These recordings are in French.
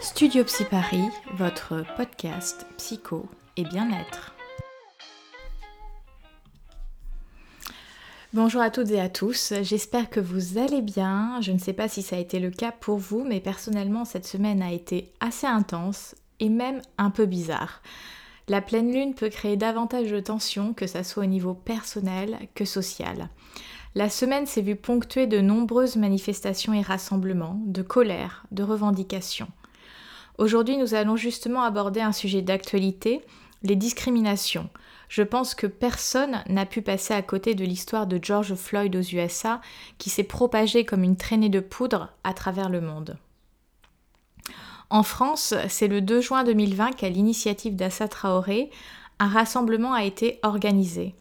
Studio Psy Paris, votre podcast psycho et bien-être. Bonjour à toutes et à tous, j'espère que vous allez bien. Je ne sais pas si ça a été le cas pour vous, mais personnellement cette semaine a été assez intense et même un peu bizarre. La pleine lune peut créer davantage de tensions, que ce soit au niveau personnel que social. La semaine s'est vue ponctuée de nombreuses manifestations et rassemblements, de colère, de revendications. Aujourd'hui, nous allons justement aborder un sujet d'actualité, les discriminations. Je pense que personne n'a pu passer à côté de l'histoire de George Floyd aux USA qui s'est propagée comme une traînée de poudre à travers le monde. En France, c'est le 2 juin 2020 qu'à l'initiative d'Assa Traoré, un rassemblement a été organisé.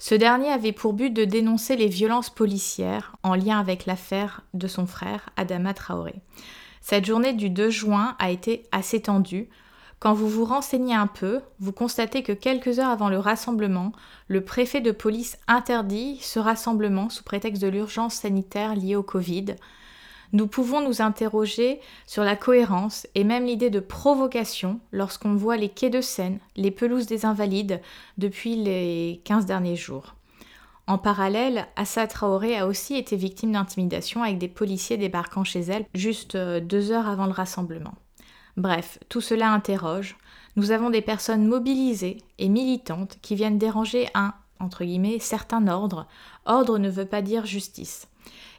Ce dernier avait pour but de dénoncer les violences policières en lien avec l'affaire de son frère Adama Traoré. Cette journée du 2 juin a été assez tendue. Quand vous vous renseignez un peu, vous constatez que quelques heures avant le rassemblement, le préfet de police interdit ce rassemblement sous prétexte de l'urgence sanitaire liée au Covid. Nous pouvons nous interroger sur la cohérence et même l'idée de provocation lorsqu'on voit les quais de Seine, les pelouses des Invalides depuis les 15 derniers jours. En parallèle, Assa Traoré a aussi été victime d'intimidation avec des policiers débarquant chez elle juste euh, deux heures avant le rassemblement. Bref, tout cela interroge. Nous avons des personnes mobilisées et militantes qui viennent déranger un, entre guillemets, certain ordre. Ordre ne veut pas dire justice.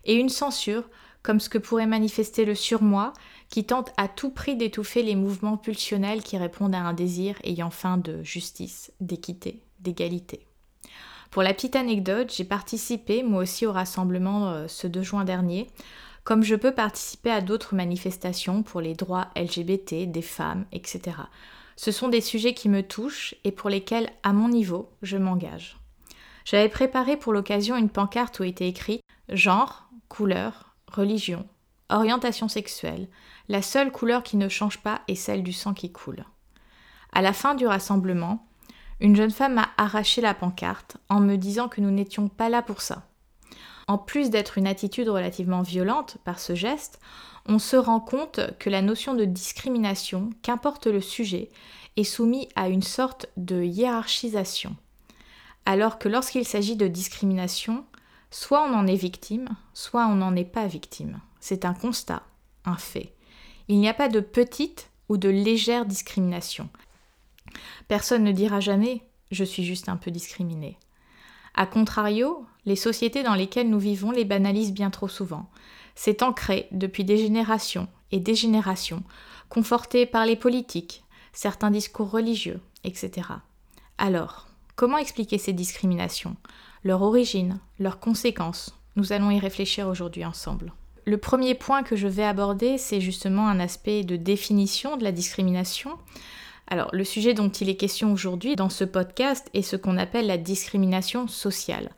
Et une censure, comme ce que pourrait manifester le surmoi, qui tente à tout prix d'étouffer les mouvements pulsionnels qui répondent à un désir ayant fin de justice, d'équité, d'égalité. Pour la petite anecdote, j'ai participé moi aussi au rassemblement euh, ce 2 juin dernier, comme je peux participer à d'autres manifestations pour les droits LGBT, des femmes, etc. Ce sont des sujets qui me touchent et pour lesquels, à mon niveau, je m'engage. J'avais préparé pour l'occasion une pancarte où était écrit genre, couleur, religion, orientation sexuelle. La seule couleur qui ne change pas est celle du sang qui coule. À la fin du rassemblement, une jeune femme m'a arraché la pancarte en me disant que nous n'étions pas là pour ça. En plus d'être une attitude relativement violente par ce geste, on se rend compte que la notion de discrimination, qu'importe le sujet, est soumise à une sorte de hiérarchisation. Alors que lorsqu'il s'agit de discrimination, soit on en est victime, soit on n'en est pas victime. C'est un constat, un fait. Il n'y a pas de petite ou de légère discrimination. Personne ne dira jamais je suis juste un peu discriminé. A contrario, les sociétés dans lesquelles nous vivons les banalisent bien trop souvent. C'est ancré depuis des générations et des générations, conforté par les politiques, certains discours religieux, etc. Alors, comment expliquer ces discriminations, leur origine, leurs conséquences? Nous allons y réfléchir aujourd'hui ensemble. Le premier point que je vais aborder, c'est justement un aspect de définition de la discrimination. Alors, le sujet dont il est question aujourd'hui dans ce podcast est ce qu'on appelle la discrimination sociale.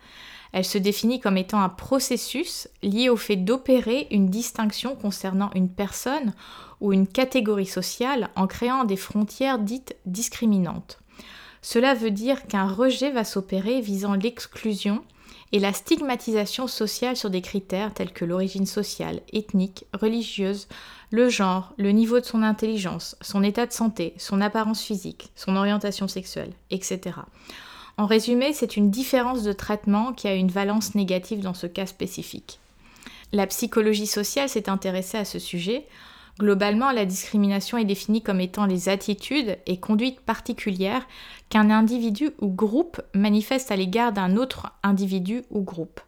Elle se définit comme étant un processus lié au fait d'opérer une distinction concernant une personne ou une catégorie sociale en créant des frontières dites discriminantes. Cela veut dire qu'un rejet va s'opérer visant l'exclusion et la stigmatisation sociale sur des critères tels que l'origine sociale, ethnique, religieuse, le genre, le niveau de son intelligence, son état de santé, son apparence physique, son orientation sexuelle, etc. En résumé, c'est une différence de traitement qui a une valence négative dans ce cas spécifique. La psychologie sociale s'est intéressée à ce sujet. Globalement, la discrimination est définie comme étant les attitudes et conduites particulières qu'un individu ou groupe manifeste à l'égard d'un autre individu ou groupe,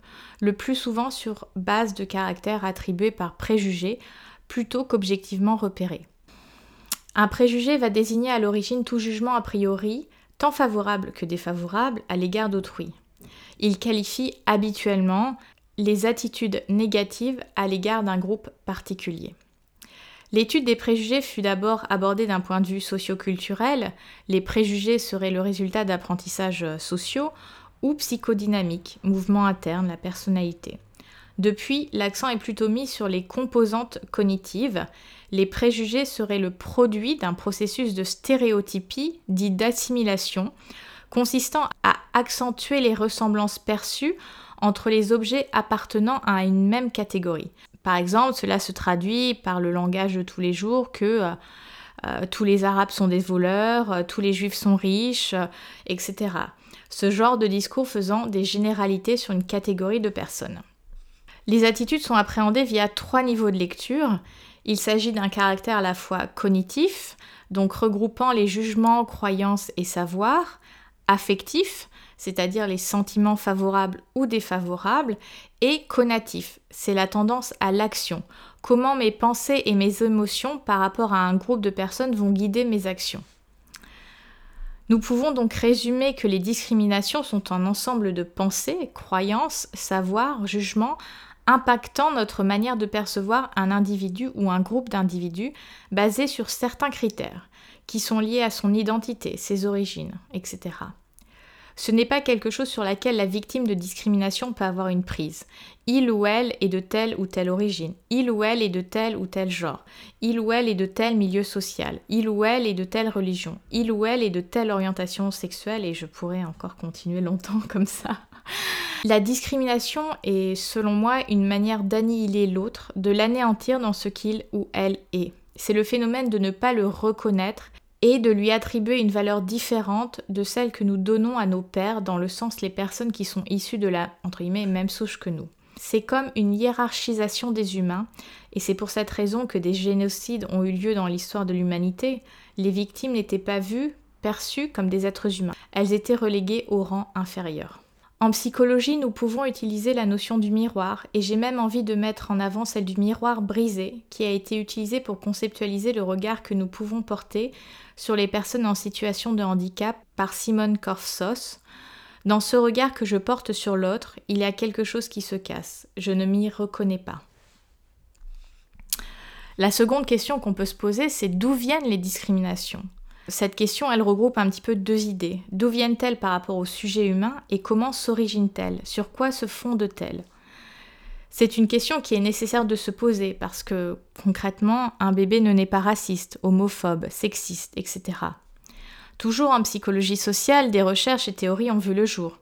le plus souvent sur base de caractères attribués par préjugés plutôt qu'objectivement repéré. Un préjugé va désigner à l'origine tout jugement a priori, tant favorable que défavorable, à l'égard d'autrui. Il qualifie habituellement les attitudes négatives à l'égard d'un groupe particulier. L'étude des préjugés fut d'abord abordée d'un point de vue socioculturel. Les préjugés seraient le résultat d'apprentissages sociaux ou psychodynamiques, mouvements internes, la personnalité. Depuis, l'accent est plutôt mis sur les composantes cognitives. Les préjugés seraient le produit d'un processus de stéréotypie, dit d'assimilation, consistant à accentuer les ressemblances perçues entre les objets appartenant à une même catégorie. Par exemple, cela se traduit par le langage de tous les jours que euh, euh, tous les Arabes sont des voleurs, euh, tous les Juifs sont riches, etc. Ce genre de discours faisant des généralités sur une catégorie de personnes. Les attitudes sont appréhendées via trois niveaux de lecture. Il s'agit d'un caractère à la fois cognitif, donc regroupant les jugements, croyances et savoirs, affectif, c'est-à-dire les sentiments favorables ou défavorables, et conatif, c'est la tendance à l'action, comment mes pensées et mes émotions par rapport à un groupe de personnes vont guider mes actions. Nous pouvons donc résumer que les discriminations sont un ensemble de pensées, croyances, savoirs, jugements impactant notre manière de percevoir un individu ou un groupe d'individus basés sur certains critères qui sont liés à son identité, ses origines, etc. Ce n'est pas quelque chose sur laquelle la victime de discrimination peut avoir une prise. Il ou elle est de telle ou telle origine. Il ou elle est de tel ou tel genre. Il ou elle est de tel milieu social. Il ou elle est de telle religion. Il ou elle est de telle orientation sexuelle et je pourrais encore continuer longtemps comme ça. La discrimination est, selon moi, une manière d'annihiler l'autre, de l'anéantir dans ce qu'il ou elle est. C'est le phénomène de ne pas le reconnaître et de lui attribuer une valeur différente de celle que nous donnons à nos pères, dans le sens les personnes qui sont issues de la entre guillemets, même souche que nous. C'est comme une hiérarchisation des humains, et c'est pour cette raison que des génocides ont eu lieu dans l'histoire de l'humanité. Les victimes n'étaient pas vues, perçues comme des êtres humains. Elles étaient reléguées au rang inférieur. En psychologie, nous pouvons utiliser la notion du miroir, et j'ai même envie de mettre en avant celle du miroir brisé, qui a été utilisée pour conceptualiser le regard que nous pouvons porter sur les personnes en situation de handicap par Simone Korfsos. Dans ce regard que je porte sur l'autre, il y a quelque chose qui se casse. Je ne m'y reconnais pas. La seconde question qu'on peut se poser, c'est d'où viennent les discriminations? Cette question, elle regroupe un petit peu deux idées. D'où viennent-elles par rapport au sujet humain et comment s'originent-elles? Sur quoi se fondent-elles? C'est une question qui est nécessaire de se poser parce que concrètement, un bébé ne naît pas raciste, homophobe, sexiste, etc. Toujours en psychologie sociale, des recherches et théories ont vu le jour.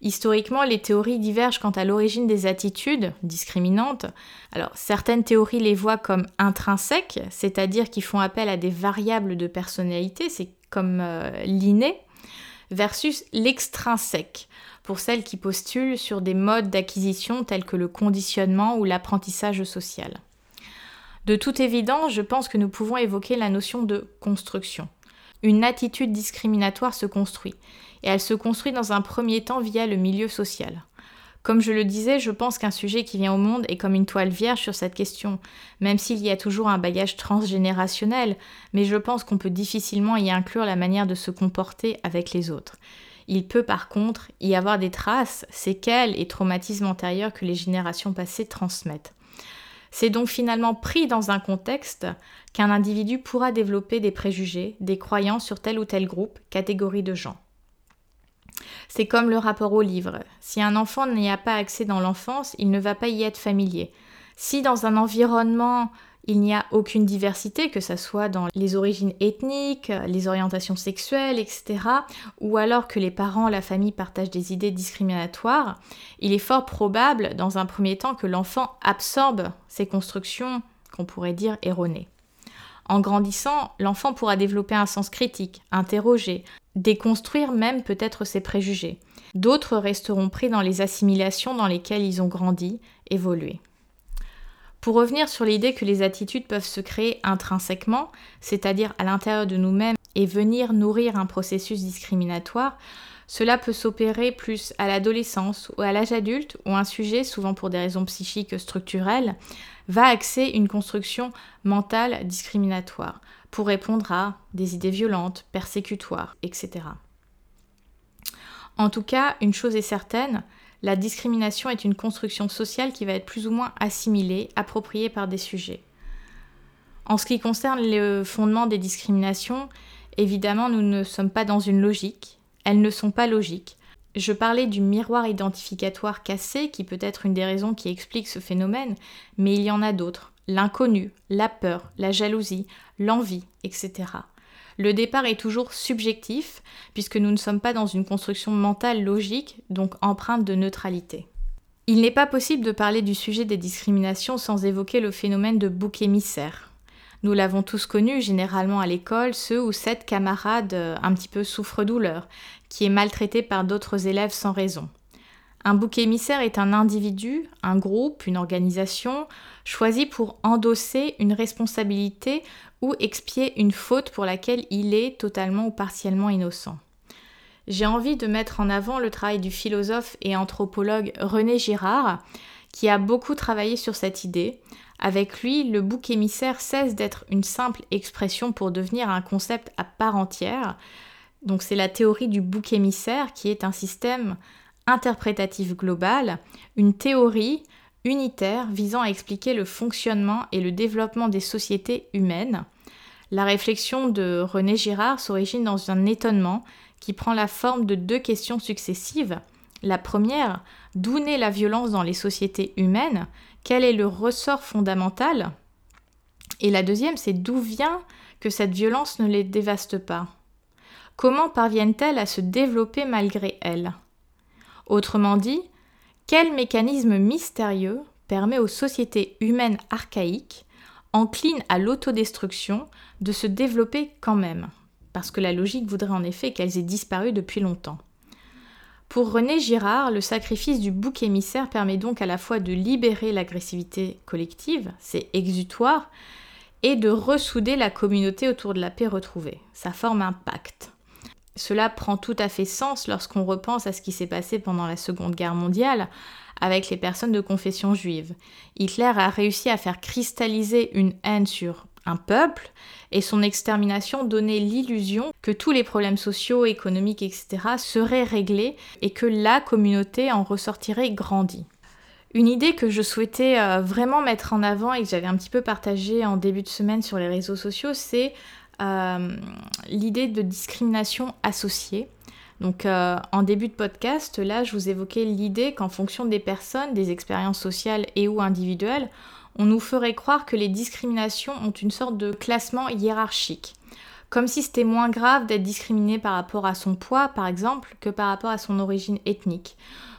Historiquement, les théories divergent quant à l'origine des attitudes discriminantes. Alors, certaines théories les voient comme intrinsèques, c'est-à-dire qui font appel à des variables de personnalité, c'est comme euh, l'inné, versus l'extrinsèque, pour celles qui postulent sur des modes d'acquisition tels que le conditionnement ou l'apprentissage social. De toute évidence, je pense que nous pouvons évoquer la notion de construction. Une attitude discriminatoire se construit et elle se construit dans un premier temps via le milieu social. Comme je le disais, je pense qu'un sujet qui vient au monde est comme une toile vierge sur cette question, même s'il y a toujours un bagage transgénérationnel, mais je pense qu'on peut difficilement y inclure la manière de se comporter avec les autres. Il peut par contre y avoir des traces, séquelles et traumatismes antérieurs que les générations passées transmettent. C'est donc finalement pris dans un contexte qu'un individu pourra développer des préjugés, des croyances sur tel ou tel groupe, catégorie de gens. C'est comme le rapport au livre. Si un enfant n'y a pas accès dans l'enfance, il ne va pas y être familier. Si dans un environnement il n'y a aucune diversité, que ce soit dans les origines ethniques, les orientations sexuelles, etc., ou alors que les parents, la famille partagent des idées discriminatoires, il est fort probable, dans un premier temps, que l'enfant absorbe ces constructions qu'on pourrait dire erronées. En grandissant, l'enfant pourra développer un sens critique, interroger, déconstruire même peut-être ses préjugés. D'autres resteront pris dans les assimilations dans lesquelles ils ont grandi, évolué. Pour revenir sur l'idée que les attitudes peuvent se créer intrinsèquement, c'est-à-dire à, l'intérieur de nous-mêmes, et venir nourrir un processus discriminatoire, cela peut s'opérer plus à l'adolescence ou à l'âge adulte, où un sujet, souvent pour des raisons psychiques structurelles, va axer une construction mentale discriminatoire pour répondre à des idées violentes, persécutoires, etc. En tout cas, une chose est certaine, la discrimination est une construction sociale qui va être plus ou moins assimilée, appropriée par des sujets. En ce qui concerne le fondement des discriminations, évidemment, nous ne sommes pas dans une logique, elles ne sont pas logiques, je parlais du miroir identificatoire cassé, qui peut être une des raisons qui explique ce phénomène, mais il y en a d'autres. L'inconnu, la peur, la jalousie, l'envie, etc. Le départ est toujours subjectif, puisque nous ne sommes pas dans une construction mentale logique, donc empreinte de neutralité. Il n'est pas possible de parler du sujet des discriminations sans évoquer le phénomène de bouc émissaire. Nous l'avons tous connu généralement à l'école, ce ou cette camarade euh, un petit peu souffre-douleur, qui est maltraité par d'autres élèves sans raison. Un bouc émissaire est un individu, un groupe, une organisation, choisi pour endosser une responsabilité ou expier une faute pour laquelle il est totalement ou partiellement innocent j'ai envie de mettre en avant le travail du philosophe et anthropologue René Girard, qui a beaucoup travaillé sur cette idée. Avec lui, le bouc émissaire cesse d'être une simple expression pour devenir un concept à part entière. Donc c'est la théorie du bouc émissaire qui est un système interprétatif global, une théorie unitaire visant à expliquer le fonctionnement et le développement des sociétés humaines. La réflexion de René Girard s'origine dans un étonnement qui prend la forme de deux questions successives. La première, d'où naît la violence dans les sociétés humaines? Quel est le ressort fondamental? Et la deuxième, c'est d'où vient que cette violence ne les dévaste pas? Comment parviennent-elles à se développer malgré elles? Autrement dit, quel mécanisme mystérieux permet aux sociétés humaines archaïques, enclines à l'autodestruction, de se développer quand même? Parce que la logique voudrait en effet qu'elles aient disparu depuis longtemps. Pour René Girard, le sacrifice du bouc émissaire permet donc à la fois de libérer l'agressivité collective, c'est exutoire, et de ressouder la communauté autour de la paix retrouvée. Ça forme un pacte. Cela prend tout à fait sens lorsqu'on repense à ce qui s'est passé pendant la Seconde Guerre mondiale avec les personnes de confession juive. Hitler a réussi à faire cristalliser une haine sur un peuple et son extermination donnait l'illusion que tous les problèmes sociaux, économiques, etc. seraient réglés et que la communauté en ressortirait grandie. Une idée que je souhaitais euh, vraiment mettre en avant et que j'avais un petit peu partagée en début de semaine sur les réseaux sociaux, c'est euh, l'idée de discrimination associée. Donc euh, en début de podcast, là, je vous évoquais l'idée qu'en fonction des personnes, des expériences sociales et ou individuelles, on nous ferait croire que les discriminations ont une sorte de classement hiérarchique. Comme si c'était moins grave d'être discriminé par rapport à son poids, par exemple, que par rapport à son origine ethnique.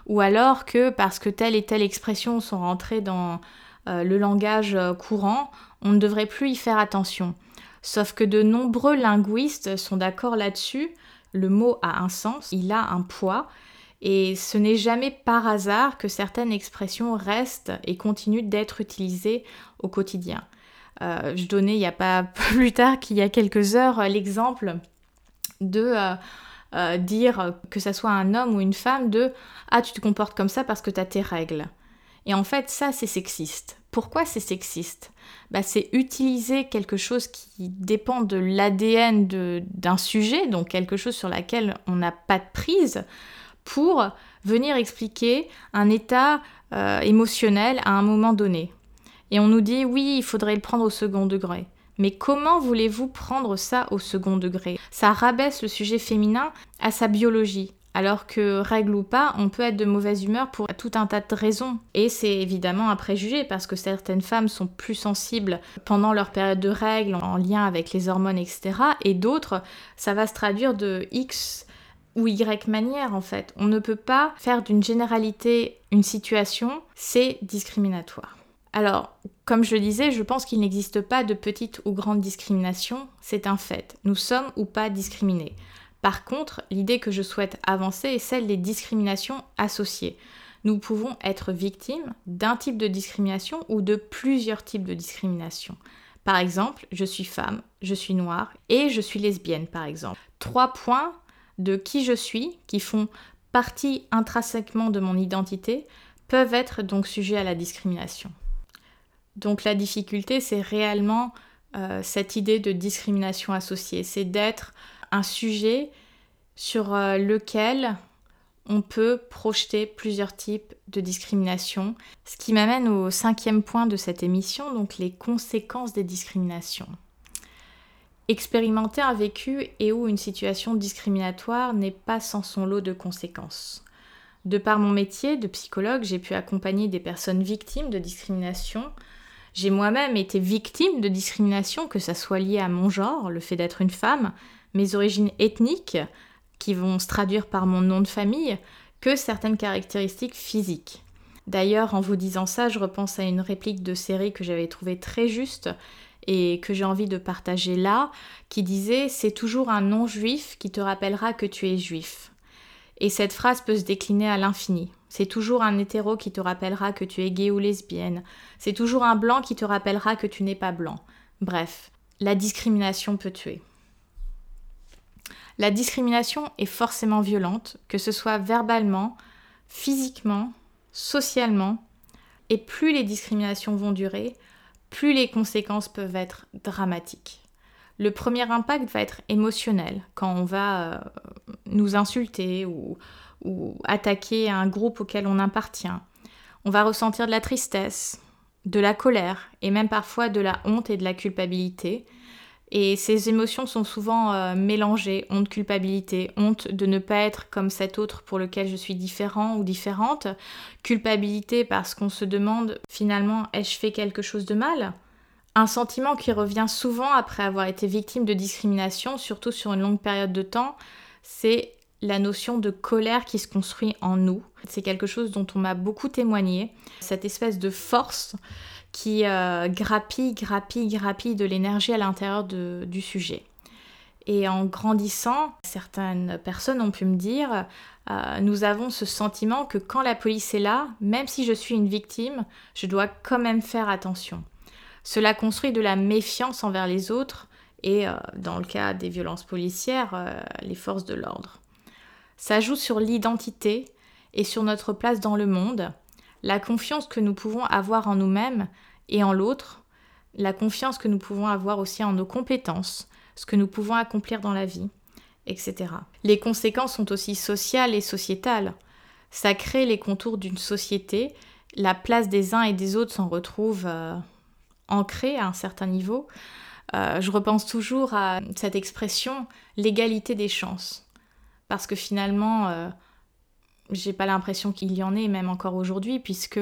Ou alors que parce que telle et telle expression sont rentrées dans euh, le langage courant, on ne devrait plus y faire attention. Sauf que de nombreux linguistes sont d'accord là-dessus, le mot a un sens, il a un poids, et ce n'est jamais par hasard que certaines expressions restent et continuent d'être utilisées au quotidien. Euh, je donnais il n'y a pas plus tard qu'il y a quelques heures l'exemple de euh, euh, dire que ce soit un homme ou une femme de Ah, tu te comportes comme ça parce que tu as tes règles. Et en fait, ça, c'est sexiste. Pourquoi c'est sexiste? Bah, C'est utiliser quelque chose qui dépend de l'ADN d'un sujet, donc quelque chose sur laquelle on n'a pas de prise, pour venir expliquer un état euh, émotionnel à un moment donné. Et on nous dit oui, il faudrait le prendre au second degré. Mais comment voulez-vous prendre ça au second degré? Ça rabaisse le sujet féminin à sa biologie. Alors que, règle ou pas, on peut être de mauvaise humeur pour tout un tas de raisons. Et c'est évidemment un préjugé parce que certaines femmes sont plus sensibles pendant leur période de règles en lien avec les hormones, etc. Et d'autres, ça va se traduire de X ou Y manière en fait. On ne peut pas faire d'une généralité une situation, c'est discriminatoire. Alors, comme je le disais, je pense qu'il n'existe pas de petite ou grande discrimination, c'est un fait. Nous sommes ou pas discriminés. Par contre, l'idée que je souhaite avancer est celle des discriminations associées. Nous pouvons être victimes d'un type de discrimination ou de plusieurs types de discrimination. Par exemple, je suis femme, je suis noire et je suis lesbienne, par exemple. Trois points de qui je suis, qui font partie intrinsèquement de mon identité, peuvent être donc sujets à la discrimination. Donc la difficulté, c'est réellement euh, cette idée de discrimination associée, c'est d'être un sujet sur euh, lequel on peut projeter plusieurs types de discrimination, ce qui m'amène au cinquième point de cette émission, donc les conséquences des discriminations. Expérimenter un vécu et ou une situation discriminatoire n'est pas sans son lot de conséquences. De par mon métier de psychologue, j'ai pu accompagner des personnes victimes de discrimination. J'ai moi-même été victime de discrimination, que ça soit lié à mon genre, le fait d'être une femme, mes origines ethniques, qui vont se traduire par mon nom de famille, que certaines caractéristiques physiques. D'ailleurs, en vous disant ça, je repense à une réplique de série que j'avais trouvée très juste et que j'ai envie de partager là, qui disait C'est toujours un non-juif qui te rappellera que tu es juif. Et cette phrase peut se décliner à l'infini. C'est toujours un hétéro qui te rappellera que tu es gay ou lesbienne. C'est toujours un blanc qui te rappellera que tu n'es pas blanc. Bref, la discrimination peut tuer. La discrimination est forcément violente, que ce soit verbalement, physiquement, socialement, et plus les discriminations vont durer, plus les conséquences peuvent être dramatiques. Le premier impact va être émotionnel, quand on va euh, nous insulter ou, ou attaquer un groupe auquel on appartient. On va ressentir de la tristesse, de la colère et même parfois de la honte et de la culpabilité. Et ces émotions sont souvent euh, mélangées, honte, culpabilité, honte de ne pas être comme cet autre pour lequel je suis différent ou différente, culpabilité parce qu'on se demande finalement ai-je fait quelque chose de mal? Un sentiment qui revient souvent après avoir été victime de discrimination, surtout sur une longue période de temps, c'est la notion de colère qui se construit en nous. C'est quelque chose dont on m'a beaucoup témoigné, cette espèce de force qui euh, grappille, grappille, grappille de l'énergie à l'intérieur du sujet. Et en grandissant, certaines personnes ont pu me dire, euh, nous avons ce sentiment que quand la police est là, même si je suis une victime, je dois quand même faire attention. Cela construit de la méfiance envers les autres et, euh, dans le cas des violences policières, les forces de l'ordre. Ça joue sur l'identité et sur notre place dans le monde, la confiance que nous pouvons avoir en nous-mêmes et en l'autre, la confiance que nous pouvons avoir aussi en nos compétences, ce que nous pouvons accomplir dans la vie, etc. Les conséquences sont aussi sociales et sociétales. Ça crée les contours d'une société, la place des uns et des autres s'en retrouve euh, ancrée à un certain niveau. Euh, je repense toujours à cette expression l'égalité des chances. Parce que finalement, euh, j'ai pas l'impression qu'il y en ait, même encore aujourd'hui, puisque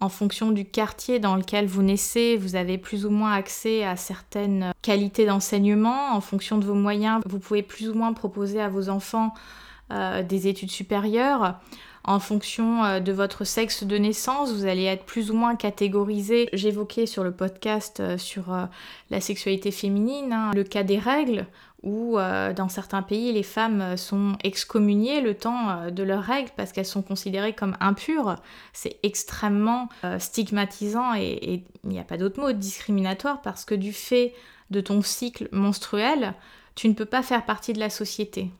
en fonction du quartier dans lequel vous naissez, vous avez plus ou moins accès à certaines qualités d'enseignement. En fonction de vos moyens, vous pouvez plus ou moins proposer à vos enfants euh, des études supérieures. En fonction euh, de votre sexe de naissance, vous allez être plus ou moins catégorisé. J'évoquais sur le podcast sur la sexualité féminine hein, le cas des règles où euh, dans certains pays les femmes euh, sont excommuniées le temps euh, de leurs règles parce qu'elles sont considérées comme impures. C'est extrêmement stigmatisant et il n'y a pas d'autre mot discriminatoire parce que du fait de ton cycle menstruel, tu ne peux pas faire partie de la société.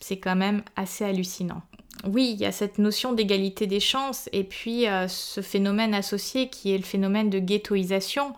C'est quand même assez hallucinant. Oui, il y a cette notion d'égalité des chances et puis ce phénomène associé qui est le phénomène de ghettoisation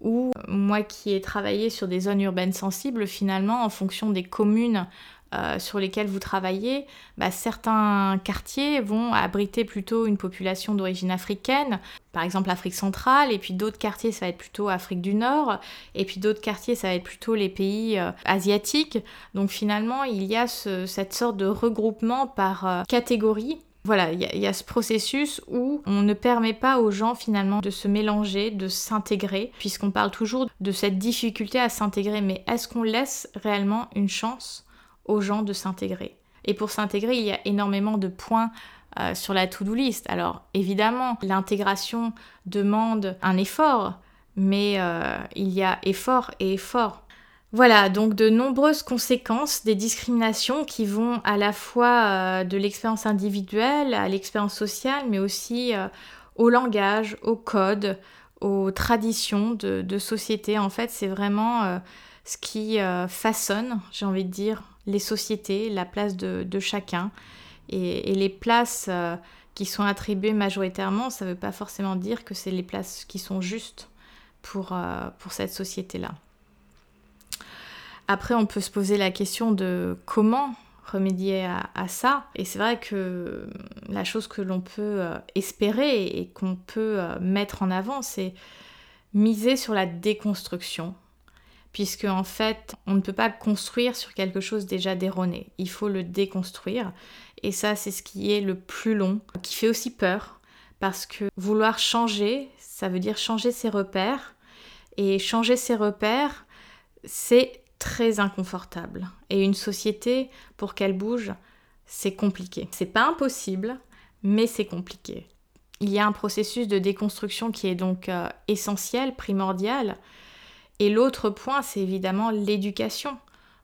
ou moi qui ai travaillé sur des zones urbaines sensibles, finalement, en fonction des communes euh, sur lesquelles vous travaillez, bah, certains quartiers vont abriter plutôt une population d'origine africaine, par exemple Afrique centrale, et puis d'autres quartiers ça va être plutôt Afrique du Nord, et puis d'autres quartiers ça va être plutôt les pays euh, asiatiques. Donc finalement il y a cette sorte de regroupement par euh, catégorie voilà, il y, a ce processus où on ne permet pas aux gens finalement de se mélanger, de s'intégrer, puisqu'on parle toujours de cette difficulté à s'intégrer, mais est-ce qu'on laisse réellement une chance aux gens de s'intégrer? Et pour s'intégrer, il y a énormément de points euh, sur la to-do list. Alors évidemment, l'intégration demande un effort, mais euh, il y a effort et effort. Voilà, donc de nombreuses conséquences des discriminations qui vont à la fois euh, de l'expérience individuelle à l'expérience sociale, mais aussi euh, au langage, au code, aux traditions de, société. En fait, c'est vraiment euh, ce qui façonne, j'ai envie de dire, les sociétés, la place de, chacun. Et, et, les places qui sont attribuées majoritairement, ça ne veut pas forcément dire que c'est les places qui sont justes pour, pour cette société-là. Après, on peut se poser la question de comment remédier à, ça. Et c'est vrai que la chose que l'on peut euh, espérer et qu'on peut euh, mettre en avant, c'est miser sur la déconstruction. Puisque en fait, on ne peut pas construire sur quelque chose déjà d'erroné. Il faut le déconstruire. Et ça, c'est ce qui est le plus long, qui fait aussi peur. Parce que vouloir changer, ça veut dire changer ses repères. Et changer ses repères, c'est très inconfortable. Et une société, pour qu'elle bouge, c'est compliqué. C'est pas impossible, mais c'est compliqué. Il y a un processus de déconstruction qui est donc euh, essentiel, primordial. Et l'autre point, c'est évidemment l'éducation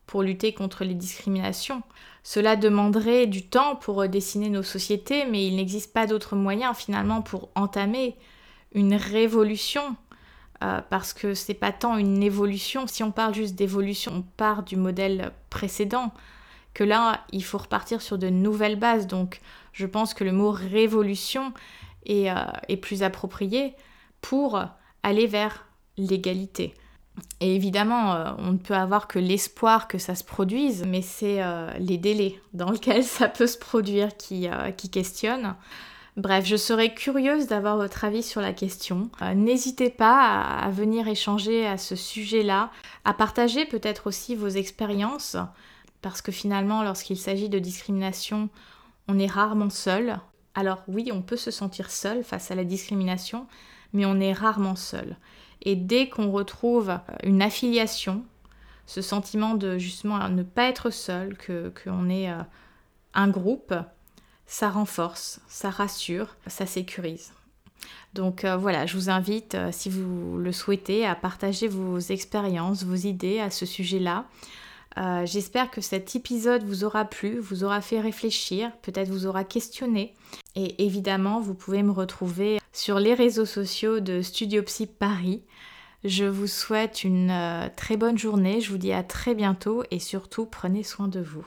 pour lutter contre les discriminations. Cela demanderait du temps pour redessiner nos sociétés, mais il n'existe pas d'autre moyen finalement pour entamer une révolution. Euh, parce que c'est pas tant une évolution, si on parle juste d'évolution, on part du modèle précédent, que là, il faut repartir sur de nouvelles bases. Donc, je pense que le mot révolution est, euh, plus approprié pour aller vers l'égalité. Et évidemment, euh, on ne peut avoir que l'espoir que ça se produise, mais c'est les délais dans lesquels ça peut se produire qui, qui questionnent. Bref, je serais curieuse d'avoir votre avis sur la question. N'hésitez pas à, venir échanger à ce sujet-là, à partager peut-être aussi vos expériences, parce que finalement, lorsqu'il s'agit de discrimination, on est rarement seul. Alors oui, on peut se sentir seul face à la discrimination, mais on est rarement seul. Et dès qu'on retrouve une affiliation, ce sentiment de justement ne pas être seul, qu'on est euh, un groupe, ça renforce, ça rassure, ça sécurise. Donc euh, voilà, je vous invite, euh, si vous le souhaitez, à partager vos expériences, vos idées à ce sujet-là. J'espère que cet épisode vous aura plu, vous aura fait réfléchir, peut-être vous aura questionné. Et évidemment, vous pouvez me retrouver sur les réseaux sociaux de Studio Psy Paris. Je vous souhaite une euh, très bonne journée, je vous dis à très bientôt et surtout prenez soin de vous.